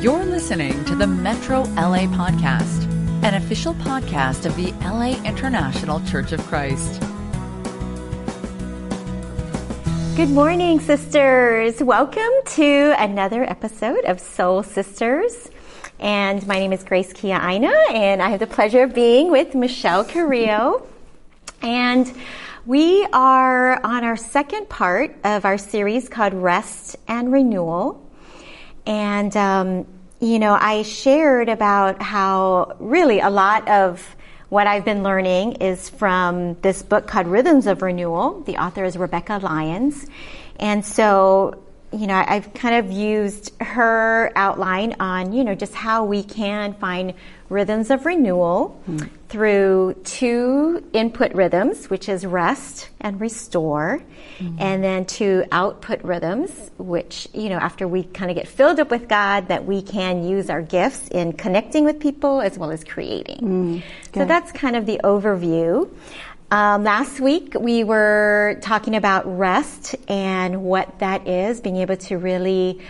You're listening to the Metro LA Podcast, an official podcast of the LA International Church of Christ. Good morning, sisters. Welcome to another episode of Soul Sisters. And my name is Grace Kia Aina, and I have the pleasure of being with Michelle Carrillo. And we are on our second part of our series called Rest and Renewal. And, um, you know, I shared about how really a lot of what I've been learning is from this book called Rhythms of Renewal. The author is Rebekah Lyons. And so you know, I've kind of used her outline on, you know, just how we can find rhythms of renewal mm. through two input rhythms, which is rest and restore, mm. and then two output rhythms, which, you know, after we kind of get filled up with God, that we can use our gifts in connecting with people as well as creating. Mm. So that's kind of the overview. Um, last week we were talking about rest and what that is, being able to really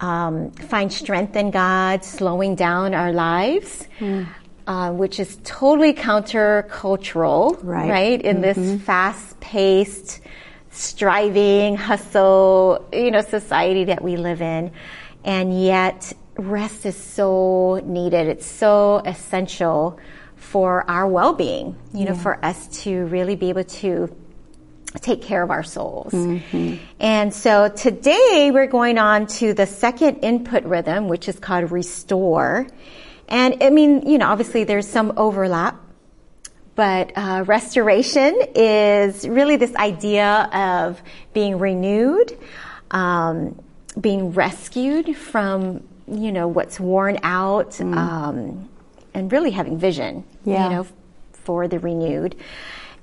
um, find strength in God, slowing down our lives, mm. uh, which is totally countercultural, right? right? In mm-hmm. this fast-paced, striving, hustle, you know, society that we live in, and yet rest is so needed. It's so essential for our well-being, you know, for us to really be able to take care of our souls. Mm-hmm. And so today we're going on to the second input rhythm, which is called restore. And I mean, you know, obviously there's some overlap, but uh, restoration is really this idea of being renewed, um, being rescued from, you know, what's worn out, mm. um, and really having vision, yeah. you know, for the renewed.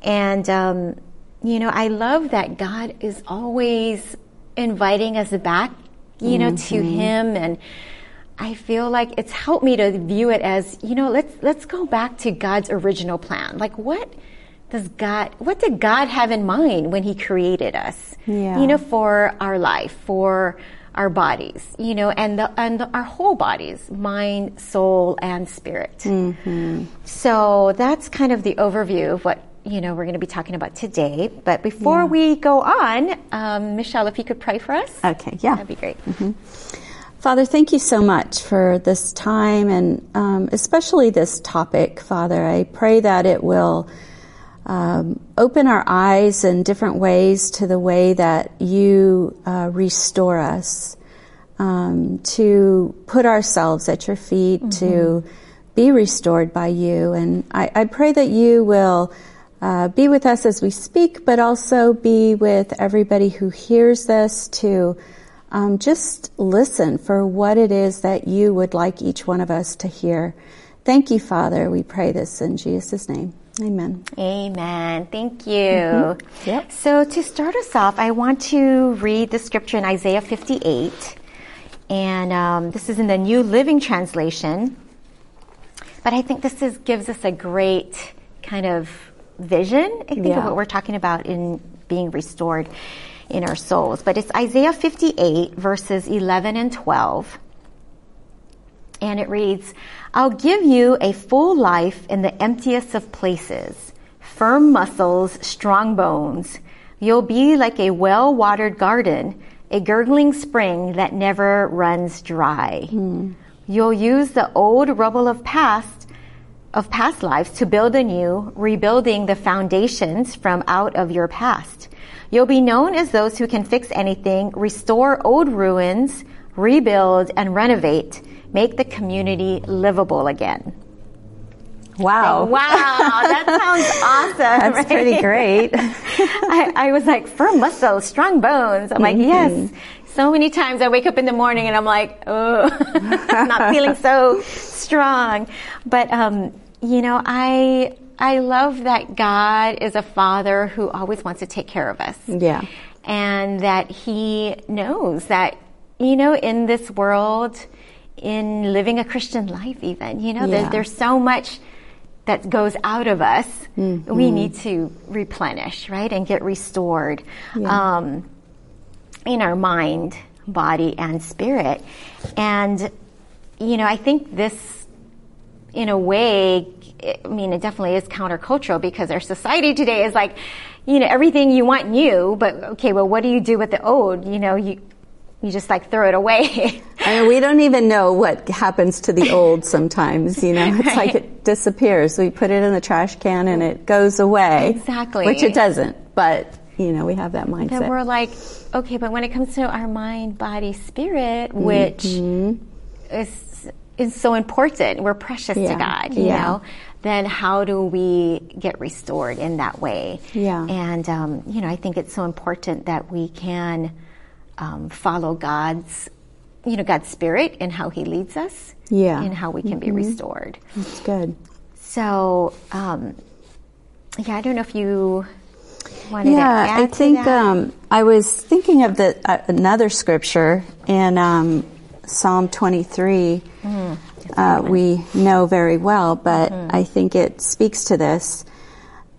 And, um, you know, I love that God is always inviting us back, you know, mm-hmm. to Him. And I feel like it's helped me to view it as, you know, let's, let's go back to God's original plan. Like what does God, what did God have in mind when He created us? Yeah. You know, for our life, for our bodies, you know, and the, and the, our whole bodies, mind, soul, and spirit. Mm-hmm. So that's kind of the overview of what you know we're going to be talking about today. But before yeah. we go on, um, Michelle, if you could pray for us, okay, yeah, that'd be great. Mm-hmm. Father, thank you so much for this time and um, especially this topic, Father. I pray that it will um, open our eyes in different ways to the way that you uh, restore us, um, to put ourselves at your feet, mm-hmm. to be restored by you. And I, I pray that you will uh, be with us as we speak, but also be with everybody who hears this to um, just listen for what it is that you would like each one of us to hear. Thank you, Father. We pray this in Jesus' name. Amen. Amen. Thank you. Mm-hmm. Yep. So to start us off, I want to read the scripture in Isaiah 58. And um, this is in the New Living Translation. But I think this is, gives us a great kind of vision, I think, yeah. of what we're talking about in being restored in our souls. But it's Isaiah 58, verses 11 and 12 and it reads, I'll give you a full life in the emptiest of places, firm muscles, strong bones. You'll be like a well-watered garden, a gurgling spring that never runs dry. Mm. You'll use the old rubble of past of past lives to build anew, rebuilding the foundations from out of your past. You'll be known as those who can fix anything, restore old ruins, rebuild and renovate make the community livable again. Wow. wow, that sounds awesome. That's right? pretty great. I, I, was like, firm muscles, strong bones. I'm mm-hmm. like, yes. So many times I wake up in the morning and I'm like, oh, I'm not feeling so strong. But, um, you know, I, I love that God is a father who always wants to take care of us. Yeah. And that he knows that, you know, in this world, in living a Christian life, even. You know, yeah. there, there's so much that goes out of us. Mm-hmm. We need to replenish, right? And get restored yeah. um, in our mind, body, and spirit. And, you know, I think this, in a way, I mean, it definitely is countercultural because our society today is like, you know, everything you want new, but okay, well, what do you do with the old? You know, you, you just like throw it away. I mean, we don't even know what happens to the old sometimes, you know. It's right. like it disappears. We put it in the trash can and it goes away. Exactly. Which it doesn't, but you know, we have that mindset. Then we're like, okay, but when it comes to our mind, body, spirit, which mm-hmm. is is so important, we're precious yeah. to God, you yeah. know. Then how do we get restored in that way? Yeah. And um, you know, I think it's so important that we can um, follow God's, you know, God's spirit and how He leads us. Yeah. And how we can mm-hmm. be restored. That's good. So, um, yeah, I don't know if you wanted yeah, I think um, I was thinking of the uh, another scripture in um, Psalm 23. Mm, uh, we know very well, but mm. I think it speaks to this.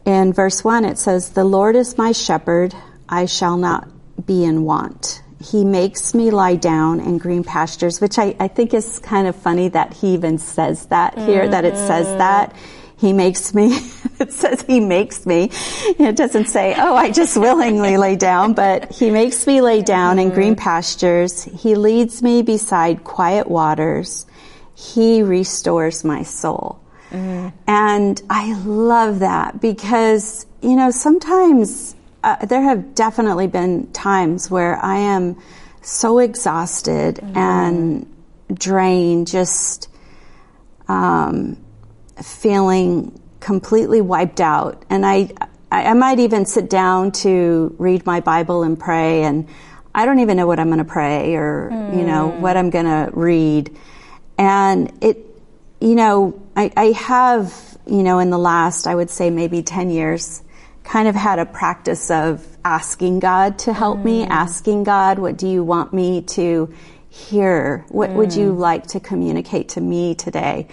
In verse 1, it says, The Lord is my shepherd, I shall not be in want. He makes me lie down in green pastures, which I, I think is kind of funny that he even says that here, mm-hmm. that it says mm-hmm. that. He makes me, it says he makes me. It doesn't say, oh, I just willingly lay down, but he makes me lay down mm-hmm. in green pastures. He leads me beside quiet waters. He restores my soul. Mm-hmm. And I love that because, you know, sometimes uh, there have definitely been times where I am so exhausted mm-hmm. and drained, just um, feeling completely wiped out. And I, I might even sit down to read my Bible and pray, and I don't even know what I'm going to pray or mm. you know mm. what I'm going to read. And it, you know, I, I have you know in the last I would say maybe ten years kind of had a practice of asking God to help mm. me, asking God, what do you want me to hear? What mm. would you mm. like to communicate to me today?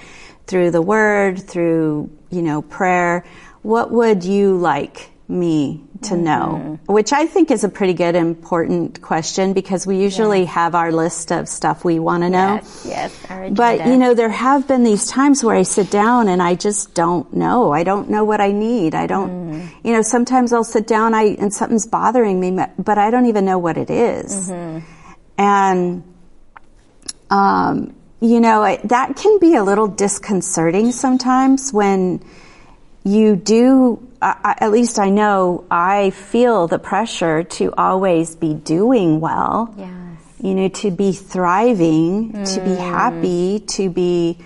Through the word, through, you know, prayer. What would you like me to mm-hmm. know? Which I think is a pretty good, important question because we usually have our list of stuff we want to know. Yes, yes. But, you know, there have been these times where I sit down and I just don't know. I don't know what I need. I don't, mm. you know, sometimes I'll sit down I, and something's bothering me, but I don't even know what it is. Mm-hmm. And, um, you know, that can be a little disconcerting sometimes when you do I, at least I know I feel the pressure to always be doing well. Yes. You know, to be thriving, mm. to be mm. happy, to be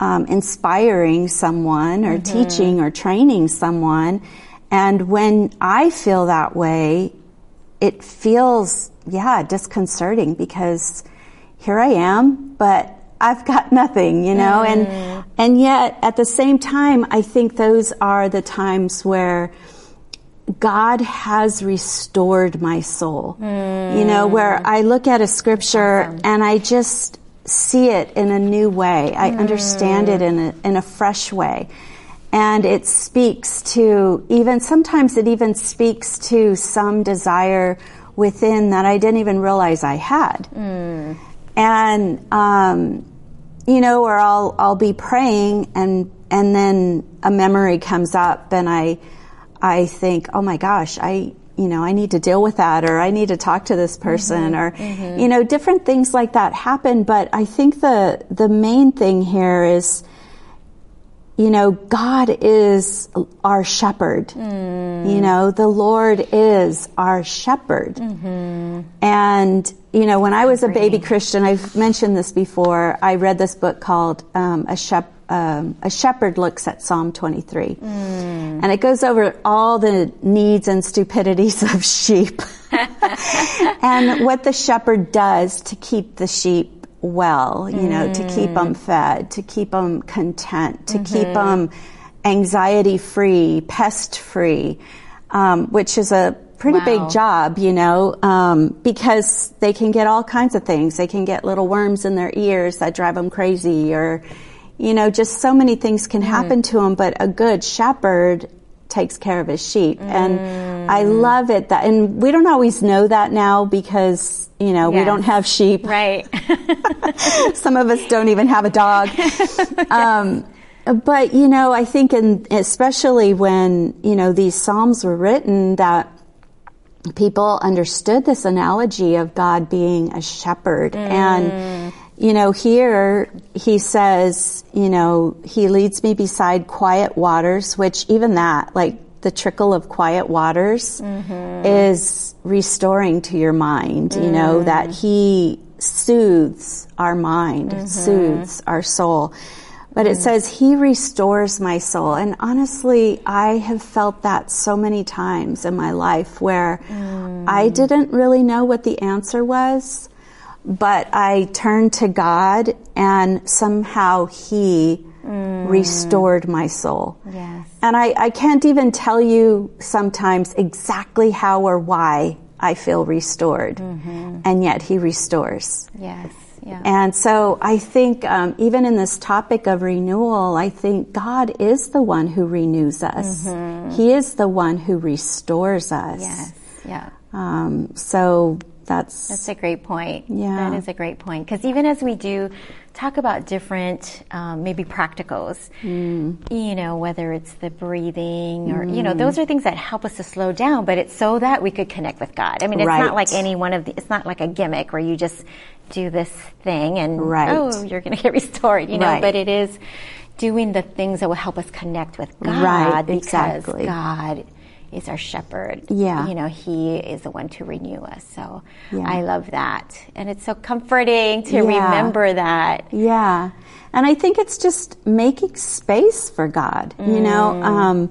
um, inspiring someone or mm-hmm. teaching or training someone. And when I feel that way, it feels, yeah, disconcerting because here I am, but I've got nothing, you know, mm. and, and yet at the same time, I think those are the times where God has restored my soul. Mm. You know, where I look at a scripture awesome. and I just see it in a new way. I mm. understand it in a, in a fresh way. And it speaks to even, sometimes it even speaks to some desire within that I didn't even realize I had. Mm. And, um, you know, or I'll, I'll be praying and, and then a memory comes up and I, I think, oh my gosh, I, you know, I need to deal with that or I need to talk to this person mm-hmm, or, mm-hmm. you know, different things like that happen. But I think the, the main thing here is, you know, God is our shepherd. Mm. You know, the Lord is our shepherd. Mm-hmm. And, you know, when I was a baby Christian, I've mentioned this before, I read this book called um, a, Shep- um, a Shepherd Looks at Psalm 23. Mm. And it goes over all the needs and stupidities of sheep and what the shepherd does to keep the sheep well, you know, to keep them mm. fed, to keep them content, to mm-hmm. keep them anxiety free, pest free, um, which is a pretty wow. big job, you know, um, because they can get all kinds of things. They can get little worms in their ears that drive them crazy, or, you know, just so many things can mm. happen to them. But a good shepherd takes care of his sheep. Mm. And I love it that, and we don't always know that now because, you know, we don't have sheep. Right. Some of us don't even have a dog. um, but, you know, I think in, especially when, you know, these Psalms were written that people understood this analogy of God being a shepherd. And, you know, here he says, you know, he leads me beside quiet waters, which even that, like the trickle of quiet waters mm-hmm. is restoring to your mind, you know, mm. that he soothes our mind, mm-hmm. soothes our soul. But it mm. says, He restores my soul. And honestly, I have felt that so many times in my life where mm. I didn't really know what the answer was, but I turned to God and somehow He restored my soul. yes. And I, I can't even tell you sometimes exactly how or why I feel restored. And yet He restores. Yes. Yeah. And so I think um, even in this topic of renewal, I think God is the one who renews us. He is the one who restores us. yes. Yeah. Um, so that's, That's a great point. Yeah. That is a great point. Because even as we do talk about different, um, maybe practicals, Mm. you know, whether it's the breathing or, you know, those are things that help us to slow down, but it's so that we could connect with God. I mean, it's Right. not like any one of the, it's not like a gimmick where you just do this thing and, Right. oh, you're going to get restored, you know, Right. but it is doing the things that will help us connect with God Right, because exactly. God is our shepherd. Yeah. You know, He is the one to renew us. So Yeah. I love that. And it's so comforting to Yeah. remember that. Yeah. And I think it's just making space for God. You know, um,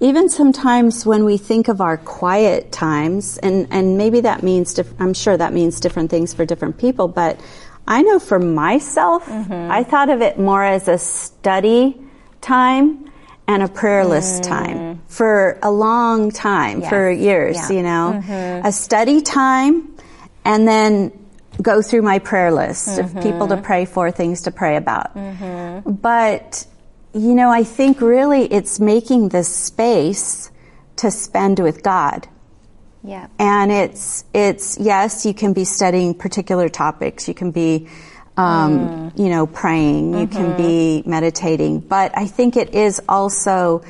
even sometimes when we think of our quiet times, and, and maybe that means, diff- I'm sure that means different things for different people, but I know for myself, I thought of it more as a study time and a prayerless mm. time for a long time, Yes. for years, Yeah. you know. Mm-hmm. A study time and then go through my prayer list of mm-hmm. people to pray for, things to pray about. Mm-hmm. But, you know, I think really it's making this space to spend with God. Yeah. And it's, it's, yes, you can be studying particular topics. You can be, um, mm. you know, praying. You can mm-hmm. be meditating. But I think it is also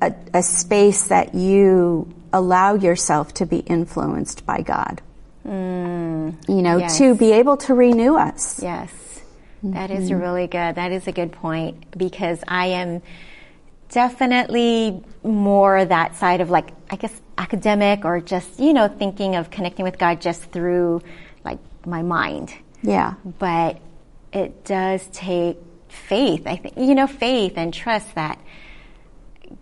a, a space that you allow yourself to be influenced by God. Mm. You know, Yes. to be able to renew us. Yes. That is mm-hmm. really good. That is a good point because I am definitely more that side of like, I guess, academic or just, you know, thinking of connecting with God just through like my mind. Yeah. but it does take faith. I think you know faith and trust that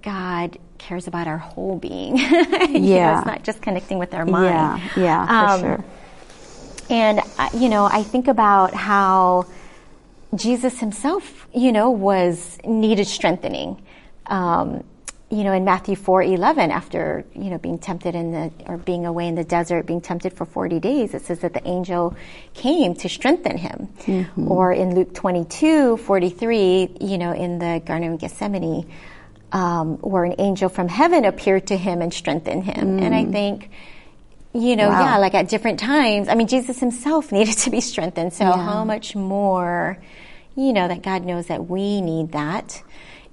God cares about our whole being. You know, Yeah. it's not just connecting with our mind. Yeah. Yeah, for Um, sure. And uh, you know, I think about how Jesus himself, you know, was needed strengthening. Um, you know, in Matthew four eleven, after you know being tempted in the or being away in the desert, being tempted for forty days, it says that the angel came to strengthen him. Or in Luke twenty two forty three, you know, in the Garden of Gethsemane, um, where an angel from heaven appeared to him and strengthened him. And I think, you know, Wow. yeah, like at different times. I mean, Jesus himself needed to be strengthened. So how much more, you know, that God knows that we need that.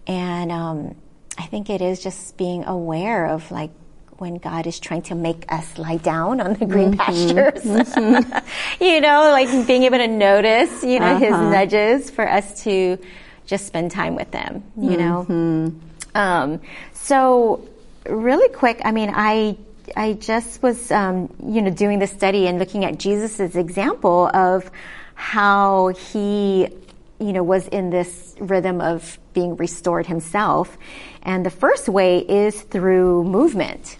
And um, I think it is just being aware of like when God is trying to make us lie down on the green pastures. you know, like being able to notice, you know, his nudges for us to just spend time with them, you know. Um, so really quick, I mean, I I just was um, you know doing the study and looking at Jesus's example of how he you know was in this rhythm of being restored himself, and the first way is through movement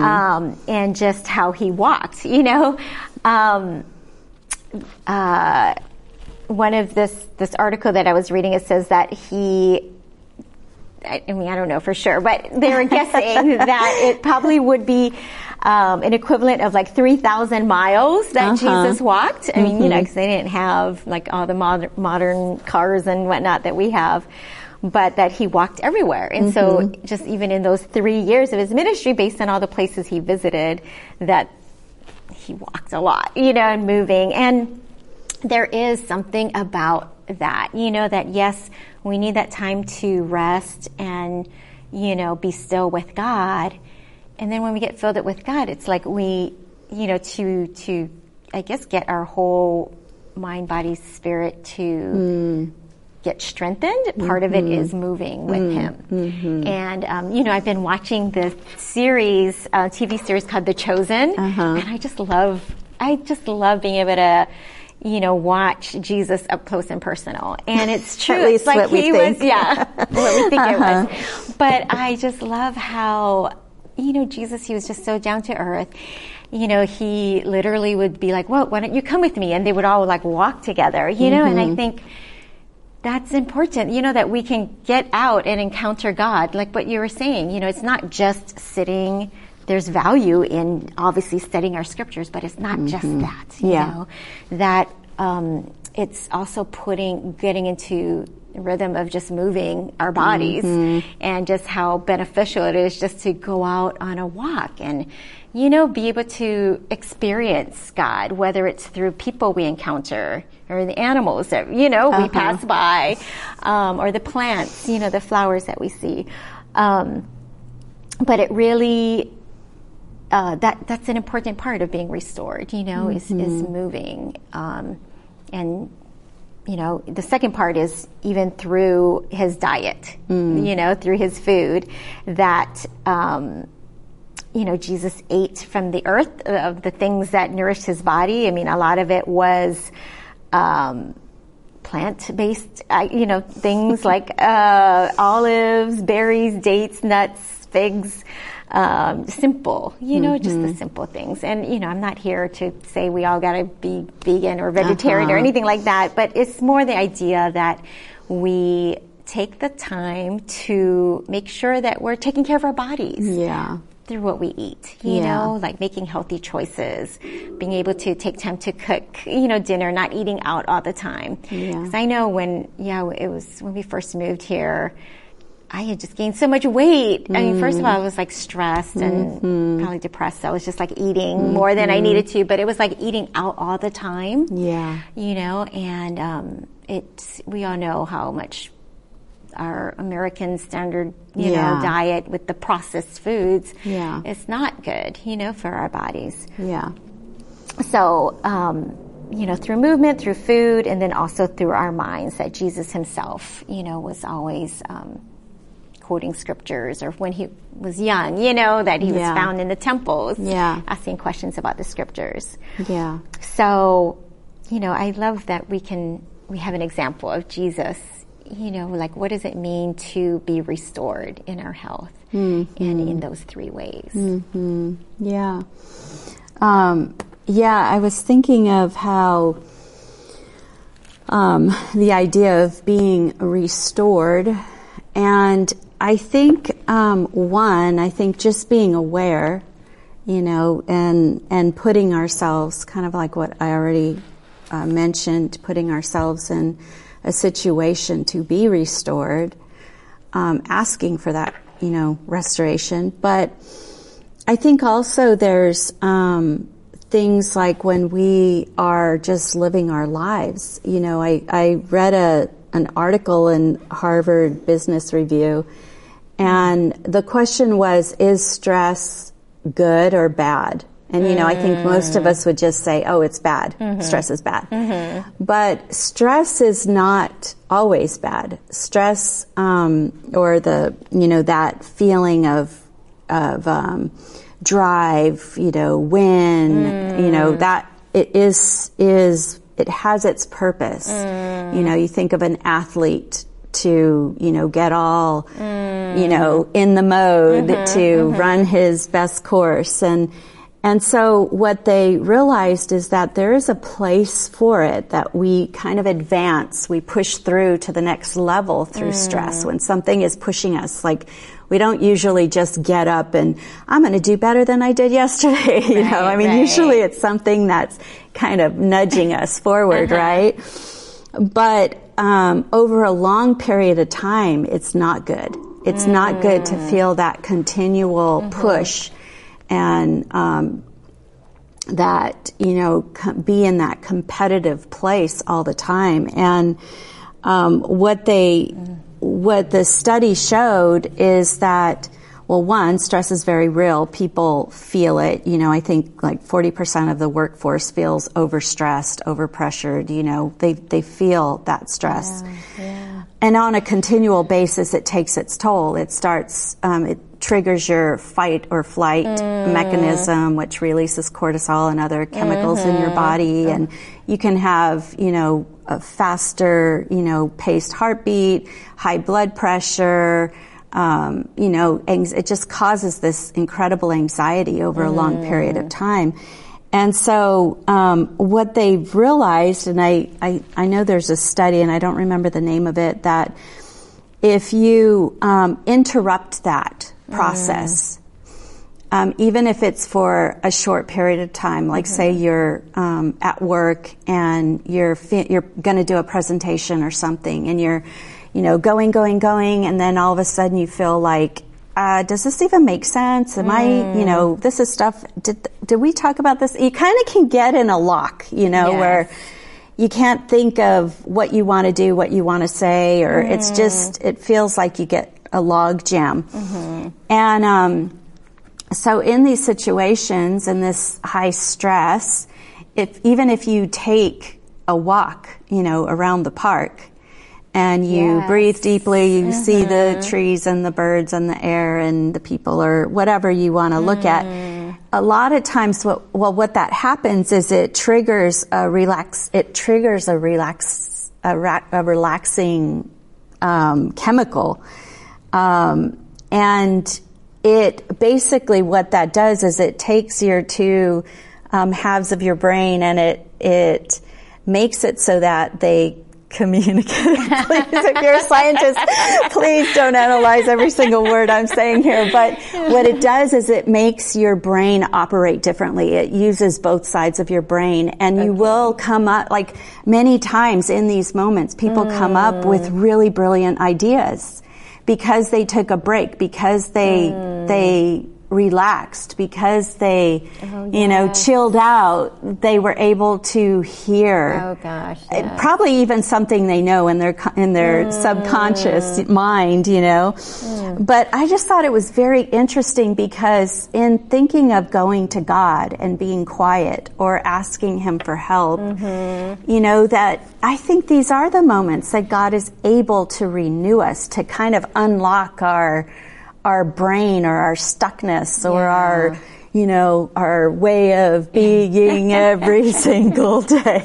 um, and just how he walked. You know. Um, uh, one of this this article that I was reading, it says that he I I mean, I don't know for sure, but they were guessing that it probably would be um, an equivalent of like 3,000 miles that uh-huh. Jesus walked. I mean, you know, mm-hmm. because they didn't have like all the modern, modern cars and whatnot that we have. but that he walked everywhere. And so mm-hmm. just even in those three years of his ministry, based on all the places he visited, that he walked a lot, you know, and moving. And there is something about that, you know, that yes, we need that time to rest and, you know, be still with God. And then when we get filled up with God, it's like we, you know, to, to, I guess, get our whole mind, body, spirit to mm. get strengthened. Part of it mm-hmm. is moving with mm-hmm. Him. Mm-hmm. And, um, you know, I've been watching this series, uh, TV series called The Chosen. Uh-huh. And I just love, I just love being able to, you know, watch Jesus up close and personal. And it's true. At least it's like what we he think. was, yeah, what we think it was. Uh-huh. But I just love how, you know, Jesus, he was just so down to earth. You know, he literally would be like, well, why don't you come with me? And they would all like walk together, you know, and I think, that's important, you know, that we can get out and encounter God, like what you were saying. You know, it's not just sitting. There's value in obviously studying our scriptures, but it's not just that. You Yeah. know, that um, it's also putting, getting into rhythm of just moving our bodies, and just how beneficial it is just to go out on a walk and you know, be able to experience God, whether it's through people we encounter or the animals that, you know, we pass by, um, or the plants, you know, the flowers that we see. Um, but it really, uh, that, that's an important part of being restored, you know, is, is moving. Um, and, you know, the second part is even through his diet, you know, through his food, that, um, you know, Jesus ate from the earth of the things that nourished his body. I mean, a lot of it was um, plant-based, uh, you know, things like uh, olives, berries, dates, nuts, figs. Um, simple, you know, just the simple things. And you know, I'm not here to say we all got to be vegan or vegetarian or Uh-huh. anything like that, but it's more the idea that we take the time to make sure that we're taking care of our bodies Yeah. through what we eat, you Yeah. know, like making healthy choices, being able to take time to cook, you know, dinner, not eating out all the time. Yeah. 'Cause I know when, yeah, it was when we first moved here, I had just gained so much weight. I mean, first of all, I was like stressed and Mm-hmm. probably depressed. I was just like eating more than I needed to, but it was like eating out all the time. Yeah. You know, and um, it's, we all know how much our American standard, you Yeah. know, diet with the processed foods Yeah. it's not good, you know, for our bodies. Yeah. So, um, you know, through movement, through food, and then also through our minds, that Jesus himself, you know, was always um, quoting scriptures, or when he was young, you know, that he Yeah. was found in the temples, Yeah. asking questions about the scriptures. Yeah. So, you know, I love that we can we have an example of Jesus. You know, like what does it mean to be restored in our health, and in those three ways. Yeah. Um, yeah, I was thinking of how um, the idea of being restored, and I think um, one, I think just being aware, you know, and and putting ourselves, kind of like what I already uh, mentioned, putting ourselves in a situation to be restored, um, asking for that, you know, restoration, but. I think also there's um, things like when we are just living our lives. You know, I, I read a an article in Harvard Business Review, and the question was, is stress good or bad? And you know, I think most of us would just say, "Oh, it's bad. Stress is bad." But stress is not always bad. Stress, um, or the you know that feeling of of um, drive, you know, win, you know, that it is is it has its purpose. You know, you think of an athlete to you know get all you know mm. in the mode mm-hmm, to mm-hmm. run his best course and and so what they realized is that there is a place for it that we kind of advance, we push through to the next level through mm. stress when something is pushing us. Like we don't usually just get up and I'm going to do better than I did yesterday. you know, I mean, right. usually it's something that's kind of nudging us forward, uh-huh. right? But um, over a long period of time, it's not good. It's mm. not good to feel that continual mm-hmm. push and um, that you know be in that competitive place all the time. And um, what they mm. what the study showed is that well, one, stress is very real. People feel it. You know, I think like 40% of the workforce feels overstressed, overpressured. You know, they, they feel that stress. Yeah, yeah. And on a continual basis, it takes its toll. It starts, um, it triggers your fight or flight mm. mechanism, which releases cortisol and other chemicals mm-hmm. in your mm-hmm. body. And you can have, you know, a faster, you know, paced heartbeat, high blood pressure, um, you know, it just causes this incredible anxiety over mm. a long period of time. And so, um, what they've realized, and I, I, I, know there's a study, and I don't remember the name of it, that if you um, interrupt that process, mm. even if it's for a short period of time, like mm-hmm. say you're um, at work and you're fi- you're going to do a presentation or something, and you're you know, going, going, going, and then all of a sudden you feel like, uh, does this even make sense? Am mm. I, you know, this is stuff, did, did we talk about this? You kind of can get in a lock, you know, yes. where you can't think of what you want to do, what you want to say, or mm. it's just, it feels like you get a log jam. Mm-hmm. And, um, so in these situations, in this high stress, if, even if you take a walk, you know, around the park, and you yes. breathe deeply, you mm-hmm. see the mm-hmm. trees and the birds and the air and the people or whatever you want to mm. look at. Mm. A lot of times, what, well, what that happens is it triggers a relax, it triggers a relax, a, ra- a relaxing um, chemical. Um, and it basically what that does is it takes your two um, halves of your brain and it, it makes it so that they communicate. please, if you're a scientist, please don't analyze every single word I'm saying here. But what it does is it makes your brain operate differently. It uses both sides of your brain and you okay. will come up, like many times in these moments, people mm. come up with mm. really brilliant ideas because they took a break, because they, mm. they relaxed because they, oh, you know, chilled out. They were able to hear. Oh gosh. Probably even something they know in their in their mm. subconscious mind, you know. Mm. But I just thought it was very interesting because in thinking of going to God and being quiet or asking Him for help, mm-hmm. you know, that I think these are the moments that God is able to renew us, to kind of unlock our our brain or our stuckness or yeah. our you know, our way of being every single day.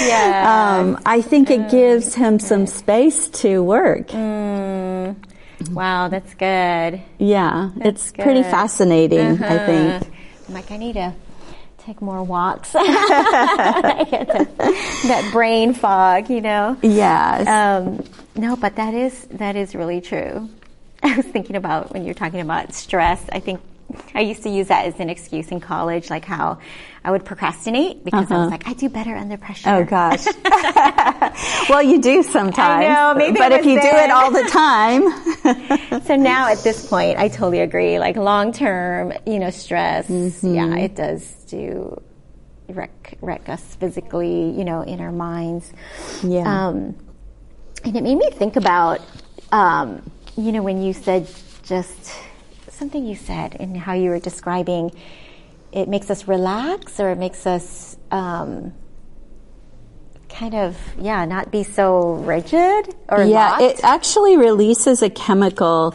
Yeah. Um, I think it gives him some space to work. Mm. Wow, that's good. Yeah, that's it's good. pretty fascinating, uh-huh. I think. I'm like, I need to take more walks. that brain fog, you know? Yes. Um, no, but that is, that is really true. I was thinking about when you're talking about stress. I think I used to use that as an excuse in college, like how I would procrastinate because uh-huh. I was uh-huh. like, I do better under pressure. Oh gosh. well, you do sometimes. I know, maybe but if you then. do it all the time. so now at this point, I totally agree. Like long term, you know, stress, mm-hmm. yeah, it does do wreck wreck us physically, you know, in our minds. Yeah. Um, and it made me think about. Um, you know, when you said just something you said and how you were describing, it makes us relax or it makes us um, kind of, yeah, not be so rigid or yeah, locked. it actually releases a chemical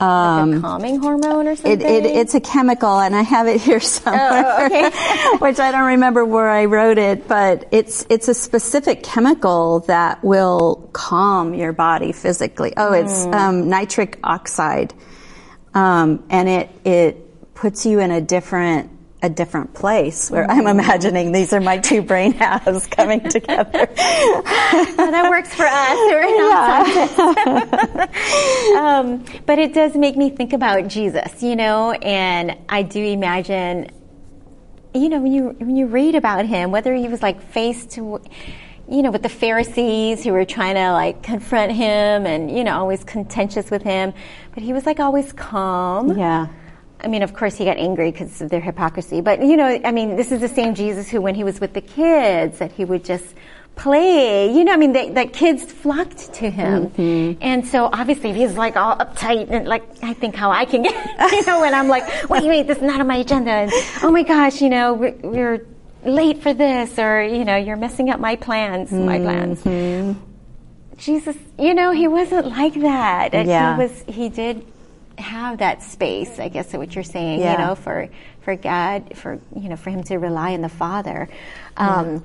um, like a calming hormone or something? It, it, it's a chemical, and I have it here somewhere, oh, okay. which I don't remember where I wrote it, but it's it's a specific chemical that will calm your body physically. Oh, it's mm. um, nitric oxide, um, and it it puts you in a different a different place where I'm mm-hmm. imagining these are my two brain halves coming together. well, that works for us. We're yeah. um, but it does make me think about Jesus, you know, and I do imagine, you know, when you when you read about him, whether he was like faced to you know, with the Pharisees who were trying to like confront him and, you know, always contentious with him. But he was like always calm. Yeah. I mean, of course, he got angry because of their hypocrisy. But, you know, I mean, this is the same Jesus who, when he was with the kids, that he would just play. You know, I mean, that kids flocked to him. Mm-hmm. And so obviously he's like all uptight and like, I think how I can get, you know, when I'm like, wait, wait, this is not on my agenda. And oh my gosh, you know, we're, we're late for this or, you know, you're messing up my plans, mm-hmm. my plans. Jesus, you know, he wasn't like that. Yeah. He was, he did have that space, I guess, what you're saying, yeah. you know, for, for God, for, you know, for him to rely on the Father. Um, yeah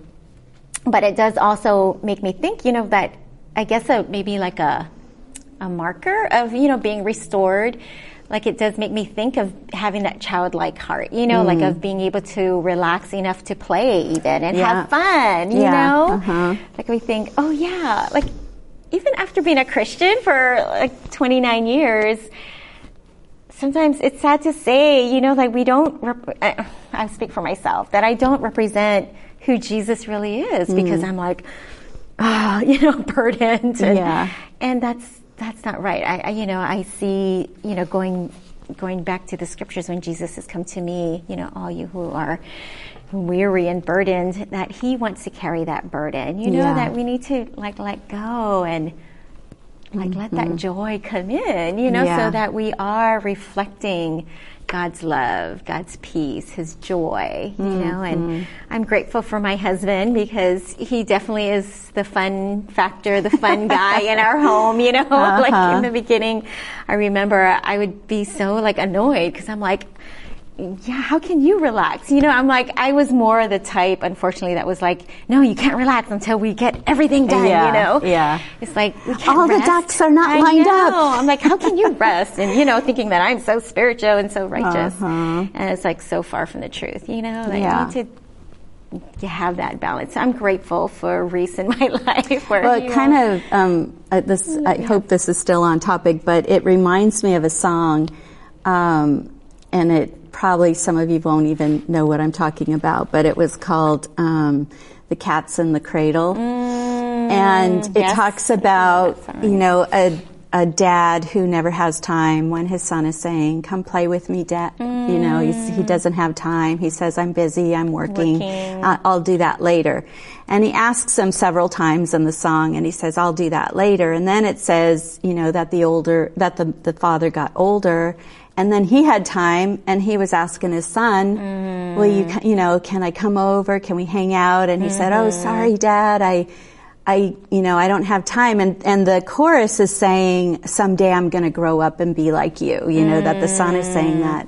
but it does also make me think, you know, that I guess a, maybe like a a marker of you know being restored. Like it does make me think of having that childlike heart, you know, mm. like of being able to relax enough to play even and yeah. have fun, you know. Uh-huh. Like we think, oh yeah, like even after being a Christian for like 29 years, sometimes it's sad to say, you know, like we don't. Rep- I, I speak for myself that I don't represent who Jesus really is mm. because I'm like, oh, you know, burdened. And, yeah. And that's that's not right. I, I, you know, I see, you know, going going back to the scriptures when Jesus has come to me, you know, all you who are weary and burdened, that He wants to carry that burden. You know yeah. that we need to like let go and like mm-hmm. let that mm-hmm. joy come in. You know, yeah. so that we are reflecting God's love, God's peace, His joy, you mm-hmm. know, and I'm grateful for my husband because he definitely is the fun factor, the fun guy in our home, you know, uh-huh. like in the beginning, I remember I would be so like annoyed because I'm like, yeah, how can you relax? You know, I'm like, I was more of the type, unfortunately, that was like, no, you can't relax until we get everything done, yeah, you know? Yeah. It's like, all rest. the ducks are not I lined know. up. I'm like, how can you rest? And, you know, thinking that I'm so spiritual and so righteous. Uh-huh. And it's like so far from the truth, you know? Like, yeah. I need to to have that balance. I'm grateful for Reese in my life. Where well, it kind of um, uh, this. I yeah. hope this is still on topic, but it reminds me of a song, um, and it probably some of you won't even know what I'm talking about, but it was called um, The Cats in the Cradle. Mm, and it yes. talks about, you know, a, a dad who never has time when his son is saying, come play with me, dad. Mm. You know, he doesn't have time. He says, I'm busy, I'm working, working. Uh, I'll do that later. And he asks him several times in the song and he says, I'll do that later. And then it says, you know, that the older, that the, the father got older and then he had time and he was asking his son, mm. will you, you know, can I come over? Can we hang out? And he mm-hmm. said, oh, Mm-hmm. sorry, dad. I, I, you know, I don't have time. And, and the chorus is saying, someday I'm going to grow up and be like you, you know, mm. that the son is saying that.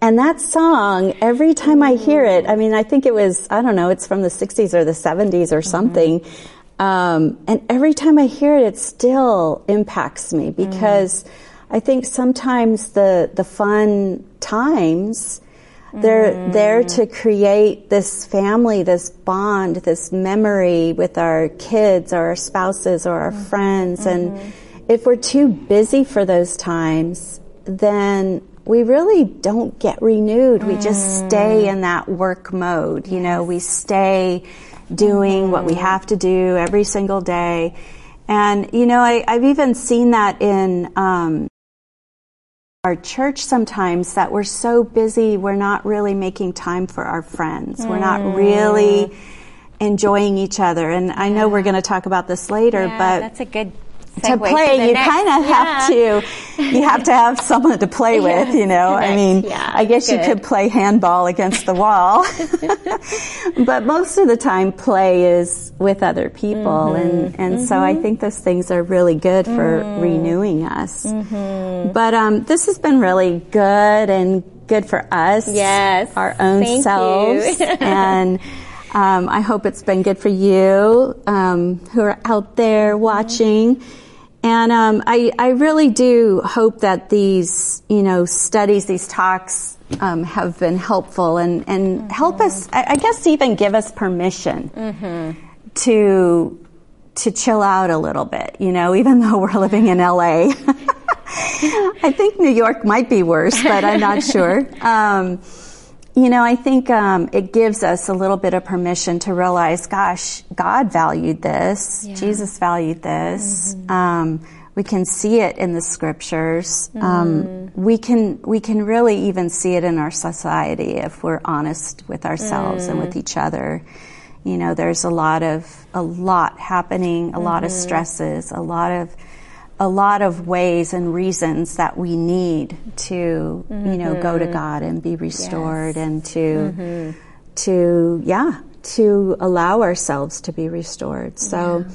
And that song, every time I hear it, I mean, I think it was, I don't know, it's from the 60s or the 70s or something. Mm-hmm. Um, and every time I hear it, it still impacts me because mm. I think sometimes the, the fun times, they're Mm. there to create this family, this bond, this memory with our kids or our spouses or our Mm-hmm. friends. And if we're too busy for those times, then we really don't get renewed. We just Mm. stay in that work mode. You know, we stay doing what Mm-hmm. we have to do every single day. And, you know, I, I've even seen that in, um, our church sometimes that we're so busy, we're not really making time for our friends. We're not mm. really enjoying each other. And I know we're going to talk about this later, Yeah, but that's a good to play, the you kind of have yeah. to, you have to have someone to play with, Yes, you know. I mean, Yeah, I guess you could play handball against the wall, but most of the time play is with other people. Mm-hmm. And, and so I think those things are really good for Mm. renewing us. Mm-hmm. But, um, this has been really good and good for us. Yes. Our own Thank selves. and, um, I hope it's been good for you um, who are out there watching. And um, I, I really do hope that these, you know, studies, these talks um, have been helpful and, and help us, I, I guess, even give us permission to to chill out a little bit. You know, even though we're living in LA. I think New York might be worse, but I'm not sure. Um, you know, I think um, it gives us a little bit of permission to realize, gosh, God valued this. Yeah. Jesus valued this. Mm-hmm. Um, we can see it in the scriptures. Mm. Um, we can we can really even see it in our society if we're honest with ourselves mm. and with mm. each other. You know, there's a lot of a lot happening, a mm-hmm. lot of mm-hmm. stresses, a lot of a lot of ways and reasons that we need to, mm-hmm. you know, go to mm-hmm. God and be restored yes. and to mm-hmm. to yeah, to allow ourselves to be restored. So yeah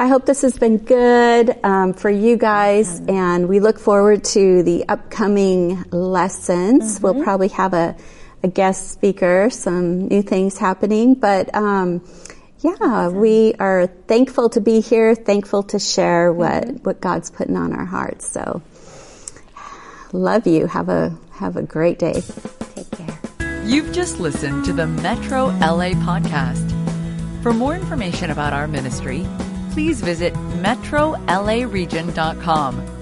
I hope this has been good um, for you guys, mm-hmm. and we look forward to the upcoming lessons. Mm-hmm. We'll probably have a, a, guest speaker, some new things happening, but um, yeah, awesome. we are thankful to be here, thankful to share what mm-hmm. what God's putting on our hearts. So, love you. Have a have a great day. Take care. You've just listened to the Metro LA podcast. For more information about our ministry please visit metrolaregion.com